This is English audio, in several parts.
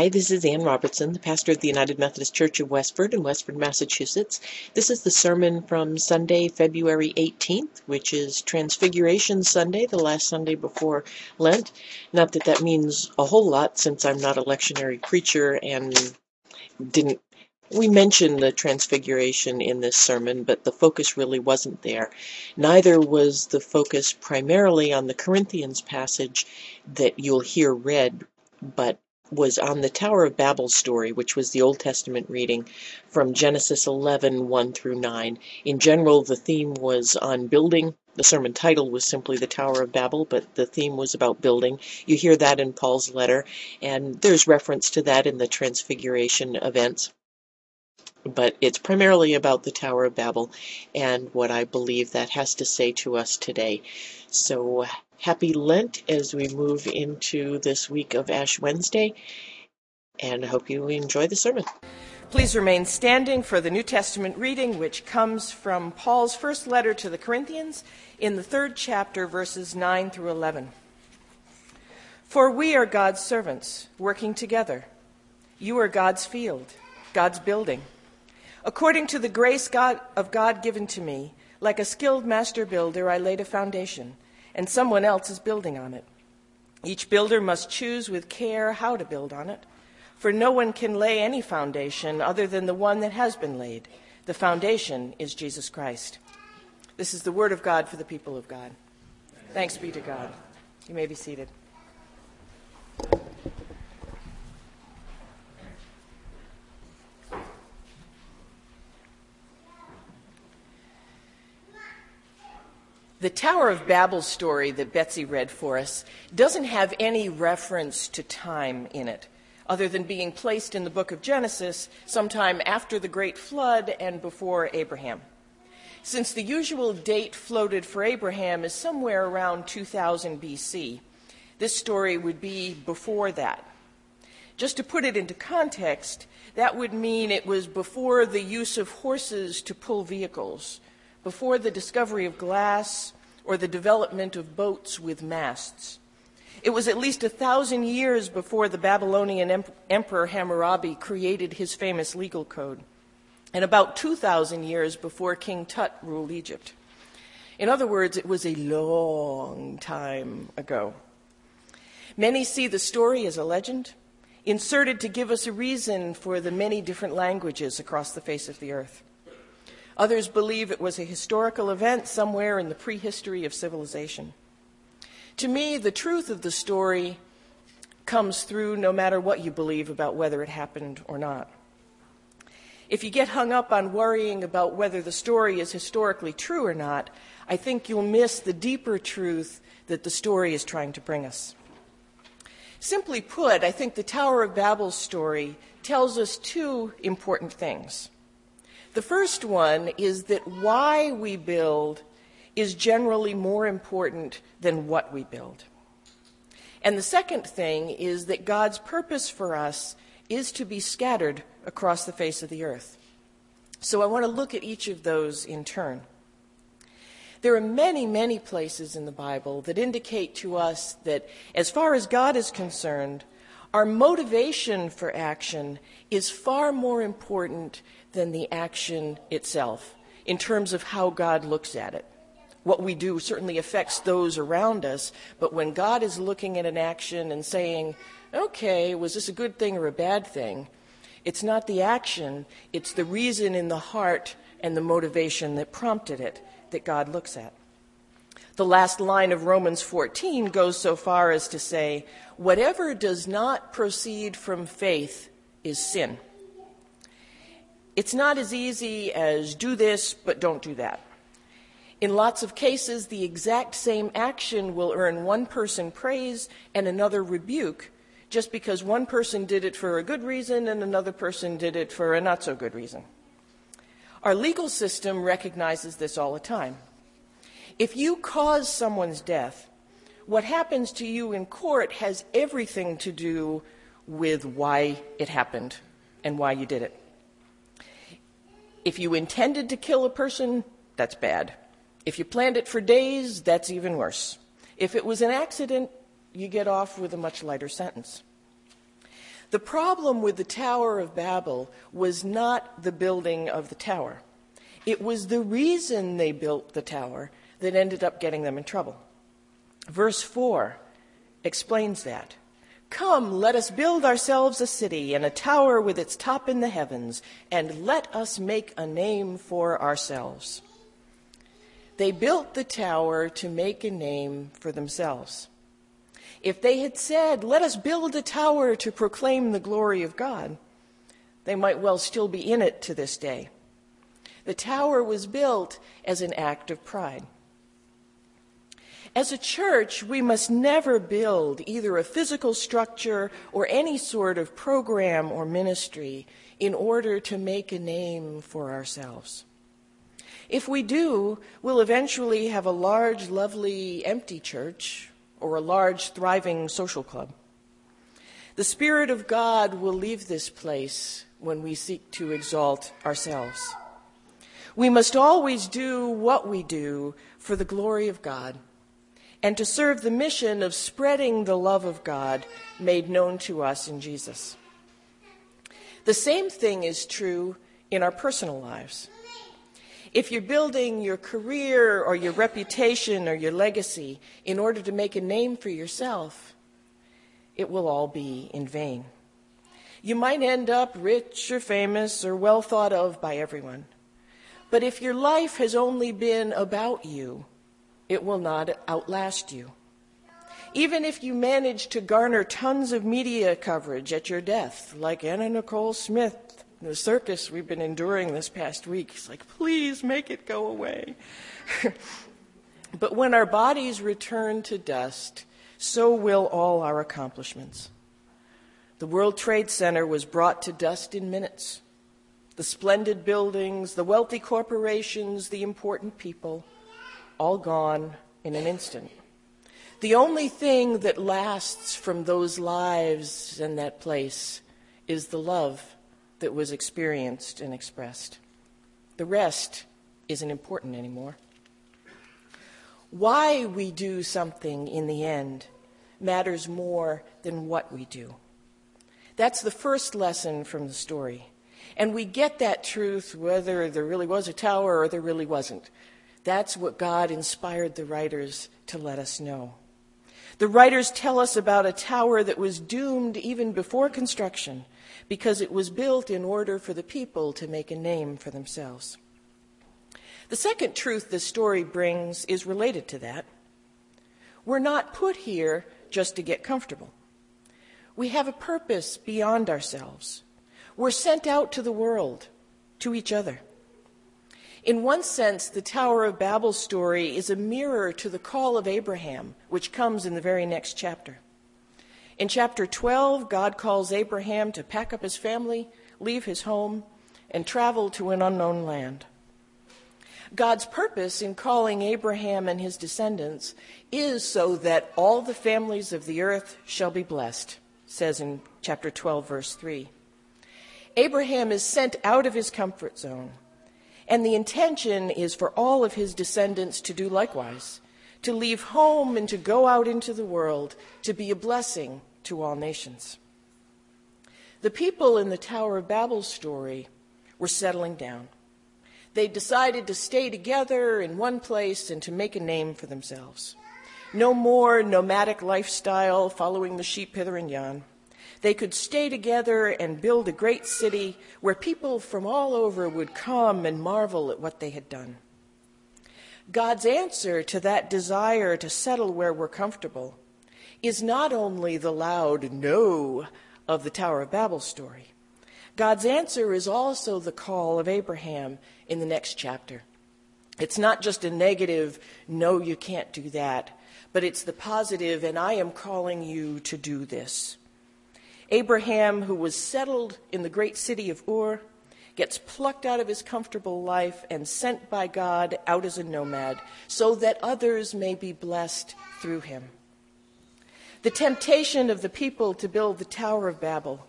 Hi, this is Ann Robertson, the pastor of the United Methodist Church of Westford in Westford, Massachusetts. This is the sermon from Sunday, February 18th, which is Transfiguration Sunday, the last Sunday before Lent. Not that that means a whole lot since I'm not a lectionary preacher and didn't we mentioned the transfiguration in this sermon, but the focus really wasn't there. Neither was the focus primarily on the Corinthians passage that you'll hear read, but was on the Tower of Babel story, which was the Old Testament reading from Genesis 11 1 through 9. In general, the theme was on building. The sermon title was simply The Tower of Babel, but the theme was about building. You hear that in Paul's letter, and there's reference to that in the Transfiguration events but it's primarily about the Tower of Babel and what I believe that has to say to us today. So happy Lent as we move into this week of Ash Wednesday, and I hope you enjoy the sermon. Please remain standing for the New Testament reading, which comes from Paul's first letter to the Corinthians in the third chapter, verses 9 through 11. For we are God's servants, working together. You are God's field, God's building. According to the grace God, of God given to me, like a skilled master builder, I laid a foundation, and someone else is building on it. Each builder must choose with care how to build on it, for no one can lay any foundation other than the one that has been laid. The foundation is Jesus Christ. This is the word of God for the people of God. Thanks be to God. You may be seated. The Tower of Babel story that Betsy read for us doesn't have any reference to time in it, other than being placed in the book of Genesis sometime after the Great Flood and before Abraham. Since the usual date floated for Abraham is somewhere around 2000 BC, this story would be before that. Just to put it into context, that would mean it was before the use of horses to pull vehicles before the discovery of glass or the development of boats with masts. It was at least a thousand years before the Babylonian Emperor Hammurabi created his famous legal code, and about 2,000 years before King Tut ruled Egypt. In other words, it was a long time ago. Many see the story as a legend, inserted to give us a reason for the many different languages across the face of the earth. Others believe it was a historical event somewhere in the prehistory of civilization. To me, the truth of the story comes through no matter what you believe about whether it happened or not. If you get hung up on worrying about whether the story is historically true or not, I think you'll miss the deeper truth that the story is trying to bring us. Simply put, I think the Tower of Babel story tells us two important things. The first one is that why we build is generally more important than what we build. And the second thing is that God's purpose for us is to be scattered across the face of the earth. So I want to look at each of those in turn. There are many, many places in the Bible that indicate to us that, as far as God is concerned, our motivation for action is far more important than the action itself in terms of how God looks at it. What we do certainly affects those around us, but when God is looking at an action and saying, okay, was this a good thing or a bad thing? It's not the action, it's the reason in the heart and the motivation that prompted it that God looks at. The last line of Romans 14 goes so far as to say, whatever does not proceed from faith is sin. It's not as easy as do this, but don't do that. In lots of cases, the exact same action will earn one person praise and another rebuke just because one person did it for a good reason and another person did it for a not so good reason. Our legal system recognizes this all the time. If you cause someone's death, what happens to you in court has everything to do with why it happened and why you did it. If you intended to kill a person, that's bad. If you planned it for days, that's even worse. If it was an accident, you get off with a much lighter sentence. The problem with the Tower of Babel was not the building of the tower. It was the reason they built the tower that ended up getting them in trouble. Verse 4 explains that. Come, let us build ourselves a city and a tower with its top in the heavens, and let us make a name for ourselves. They built the tower to make a name for themselves. If they had said, Let us build a tower to proclaim the glory of God, they might well still be in it to this day. The tower was built as an act of pride. As a church, we must never build either a physical structure or any sort of program or ministry in order to make a name for ourselves. If we do, we'll eventually have a large, lovely, empty church or a large, thriving social club. The Spirit of God will leave this place when we seek to exalt ourselves. We must always do what we do for the glory of God and to serve the mission of spreading the love of God made known to us in Jesus. The same thing is true in our personal lives. If you're building your career or your reputation or your legacy in order to make a name for yourself, it will all be in vain. You might end up rich or famous or well thought of by everyone. But if your life has only been about you, it will not outlast you. Even if you manage to garner tons of media coverage at your death, like Anna Nicole Smith, the circus we've been enduring this past week, it's like, please make it go away. but when our bodies return to dust, so will all our accomplishments. The World Trade Center was brought to dust in minutes. The splendid buildings, the wealthy corporations, the important people all gone in an instant. The only thing that lasts from those lives and that place is the love that was experienced and expressed. The rest isn't important anymore. Why we do something in the end matters more than what we do. That's the first lesson from the story. And we get that truth whether there really was a tower or there really wasn't. That's what God inspired the writers to let us know. The writers tell us about a tower that was doomed even before construction because it was built in order for the people to make a name for themselves. The second truth this story brings is related to that. We're not put here just to get comfortable. We have a purpose beyond ourselves. We're sent out to the world, to each other. In one sense, the Tower of Babel story is a mirror to the call of Abraham, which comes in the very next chapter. In chapter 12, God calls Abraham to pack up his family, leave his home, and travel to an unknown land. God's purpose in calling Abraham and his descendants is so that all the families of the earth shall be blessed, says in chapter 12, verse 3. Abraham is sent out of his comfort zone and the intention is for all of his descendants to do likewise, to leave home and to go out into the world to be a blessing to all nations. The people in the Tower of Babel story were settling down. They decided to stay together in one place and to make a name for themselves. No more nomadic lifestyle following the sheep hither and yon. They could stay together and build a great city where people from all over would come and marvel at what they had done. God's answer to that desire to settle where we're comfortable is not only the loud no of the Tower of Babel story. God's answer is also the call of Abraham in the next chapter. It's not just a negative, no, you can't do that, but it's the positive, and I am calling you to do this. Abraham, who was settled in the great city of Ur, gets plucked out of his comfortable life and sent by God out as a nomad so that others may be blessed through him. The temptation of the people to build the Tower of Babel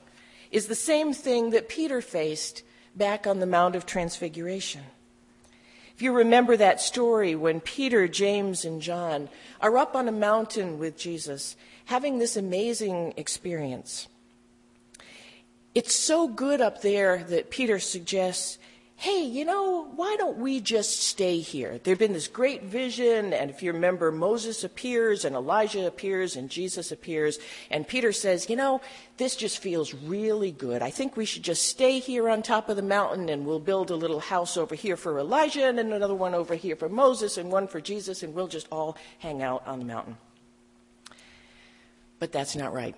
is the same thing that Peter faced back on the Mount of Transfiguration. If you remember that story when Peter, James, and John are up on a mountain with Jesus having this amazing experience. It's so good up there that Peter suggests hey, you know, why don't we just stay here? There'd been this great vision, and if you remember, Moses appears, and Elijah appears, and Jesus appears, and Peter says, you know, this just feels really good. I think we should just stay here on top of the mountain, and we'll build a little house over here for Elijah, and another one over here for Moses, and one for Jesus, and we'll just all hang out on the mountain. But that's not right.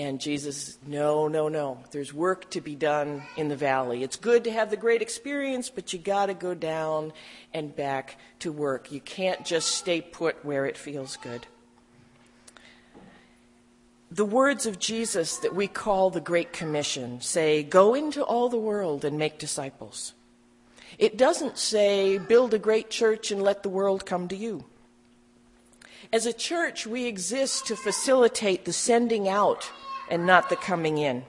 And Jesus, no, no, no. There's work to be done in the valley. It's good to have the great experience, but you got to go down and back to work. You can't just stay put where it feels good. The words of Jesus that we call the Great Commission say, Go into all the world and make disciples. It doesn't say, Build a great church and let the world come to you. As a church, we exist to facilitate the sending out and not the coming in.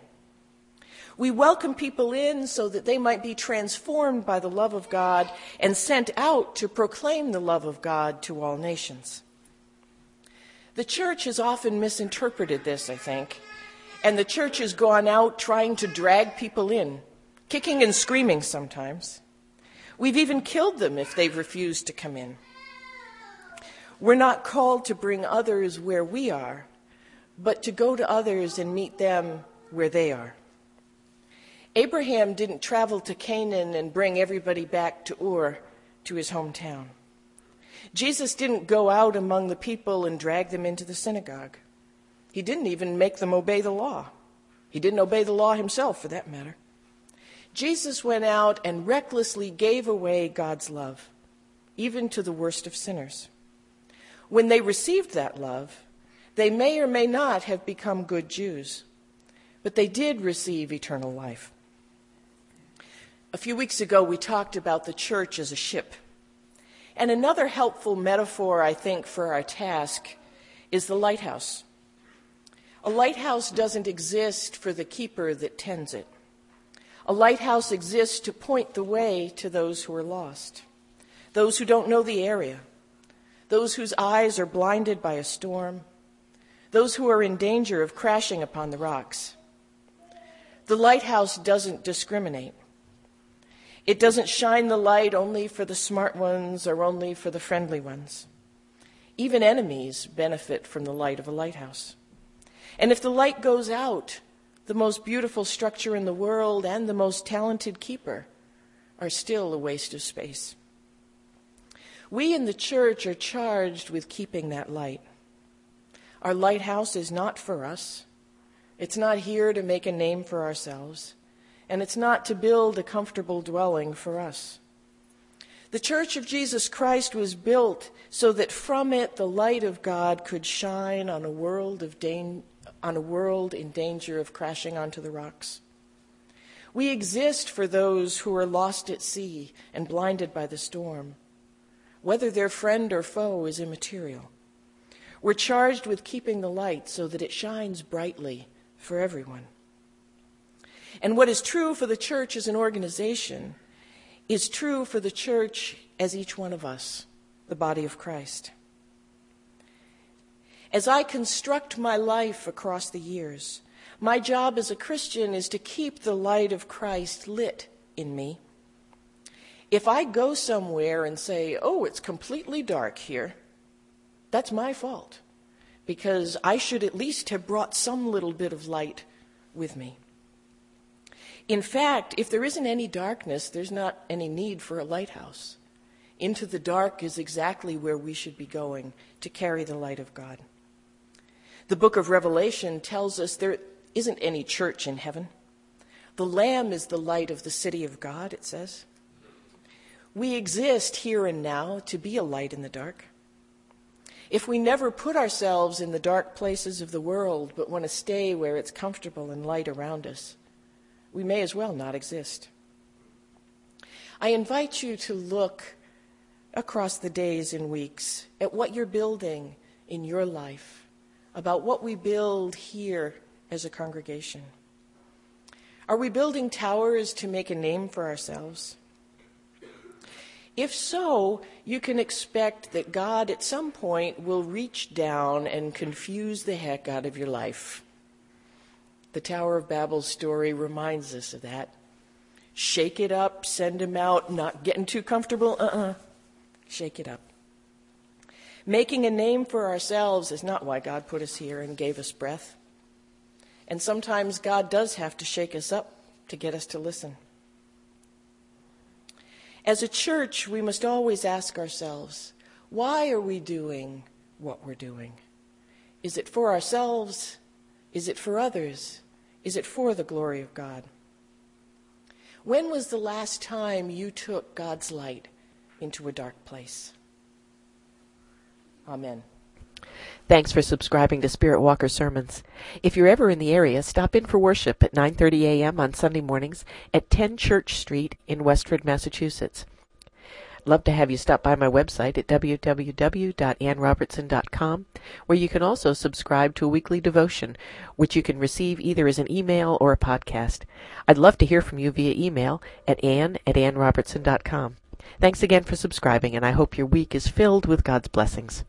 We welcome people in so that they might be transformed by the love of God and sent out to proclaim the love of God to all nations. The church has often misinterpreted this, I think, and the church has gone out trying to drag people in, kicking and screaming sometimes. We've even killed them if they've refused to come in. We're not called to bring others where we are, but to go to others and meet them where they are. Abraham didn't travel to Canaan and bring everybody back to Ur, to his hometown. Jesus didn't go out among the people and drag them into the synagogue. He didn't even make them obey the law. He didn't obey the law himself, for that matter. Jesus went out and recklessly gave away God's love, even to the worst of sinners. When they received that love, they may or may not have become good Jews, but they did receive eternal life. A few weeks ago, we talked about the church as a ship. And another helpful metaphor, I think, for our task is the lighthouse. A lighthouse doesn't exist for the keeper that tends it. A lighthouse exists to point the way to those who are lost, those who don't know the area, those whose eyes are blinded by a storm, those who are in danger of crashing upon the rocks. The lighthouse doesn't discriminate. It doesn't shine the light only for the smart ones or only for the friendly ones. Even enemies benefit from the light of a lighthouse. And if the light goes out, the most beautiful structure in the world and the most talented keeper are still a waste of space. We in the church are charged with keeping that light. Our lighthouse is not for us. It's not here to make a name for ourselves, and it's not to build a comfortable dwelling for us. The Church of Jesus Christ was built so that from it the light of God could shine on a world, of da- on a world in danger of crashing onto the rocks. We exist for those who are lost at sea and blinded by the storm. Whether their friend or foe is immaterial. We're charged with keeping the light so that it shines brightly for everyone. And what is true for the church as an organization is true for the church as each one of us, the body of Christ. As I construct my life across the years, my job as a Christian is to keep the light of Christ lit in me. If I go somewhere and say, oh, it's completely dark here, that's my fault because I should at least have brought some little bit of light with me. In fact, if there isn't any darkness, there's not any need for a lighthouse. Into the dark is exactly where we should be going to carry the light of God. The book of Revelation tells us there isn't any church in heaven. The Lamb is the light of the city of God, it says. We exist here and now to be a light in the dark. If we never put ourselves in the dark places of the world but want to stay where it's comfortable and light around us, we may as well not exist. I invite you to look across the days and weeks at what you're building in your life, about what we build here as a congregation. Are we building towers to make a name for ourselves? If so, you can expect that God at some point will reach down and confuse the heck out of your life. The Tower of Babel story reminds us of that. Shake it up, send him out, not getting too comfortable, uh uh-uh. uh. Shake it up. Making a name for ourselves is not why God put us here and gave us breath. And sometimes God does have to shake us up to get us to listen. As a church, we must always ask ourselves why are we doing what we're doing? Is it for ourselves? Is it for others? Is it for the glory of God? When was the last time you took God's light into a dark place? Amen. Thanks for subscribing to Spirit Walker Sermons. If you're ever in the area, stop in for worship at 9:30 a.m. on Sunday mornings at 10 Church Street in Westford, Massachusetts. Love to have you stop by my website at www.annrobertson.com, where you can also subscribe to a weekly devotion, which you can receive either as an email or a podcast. I'd love to hear from you via email at ann at annrobertson.com. Thanks again for subscribing, and I hope your week is filled with God's blessings.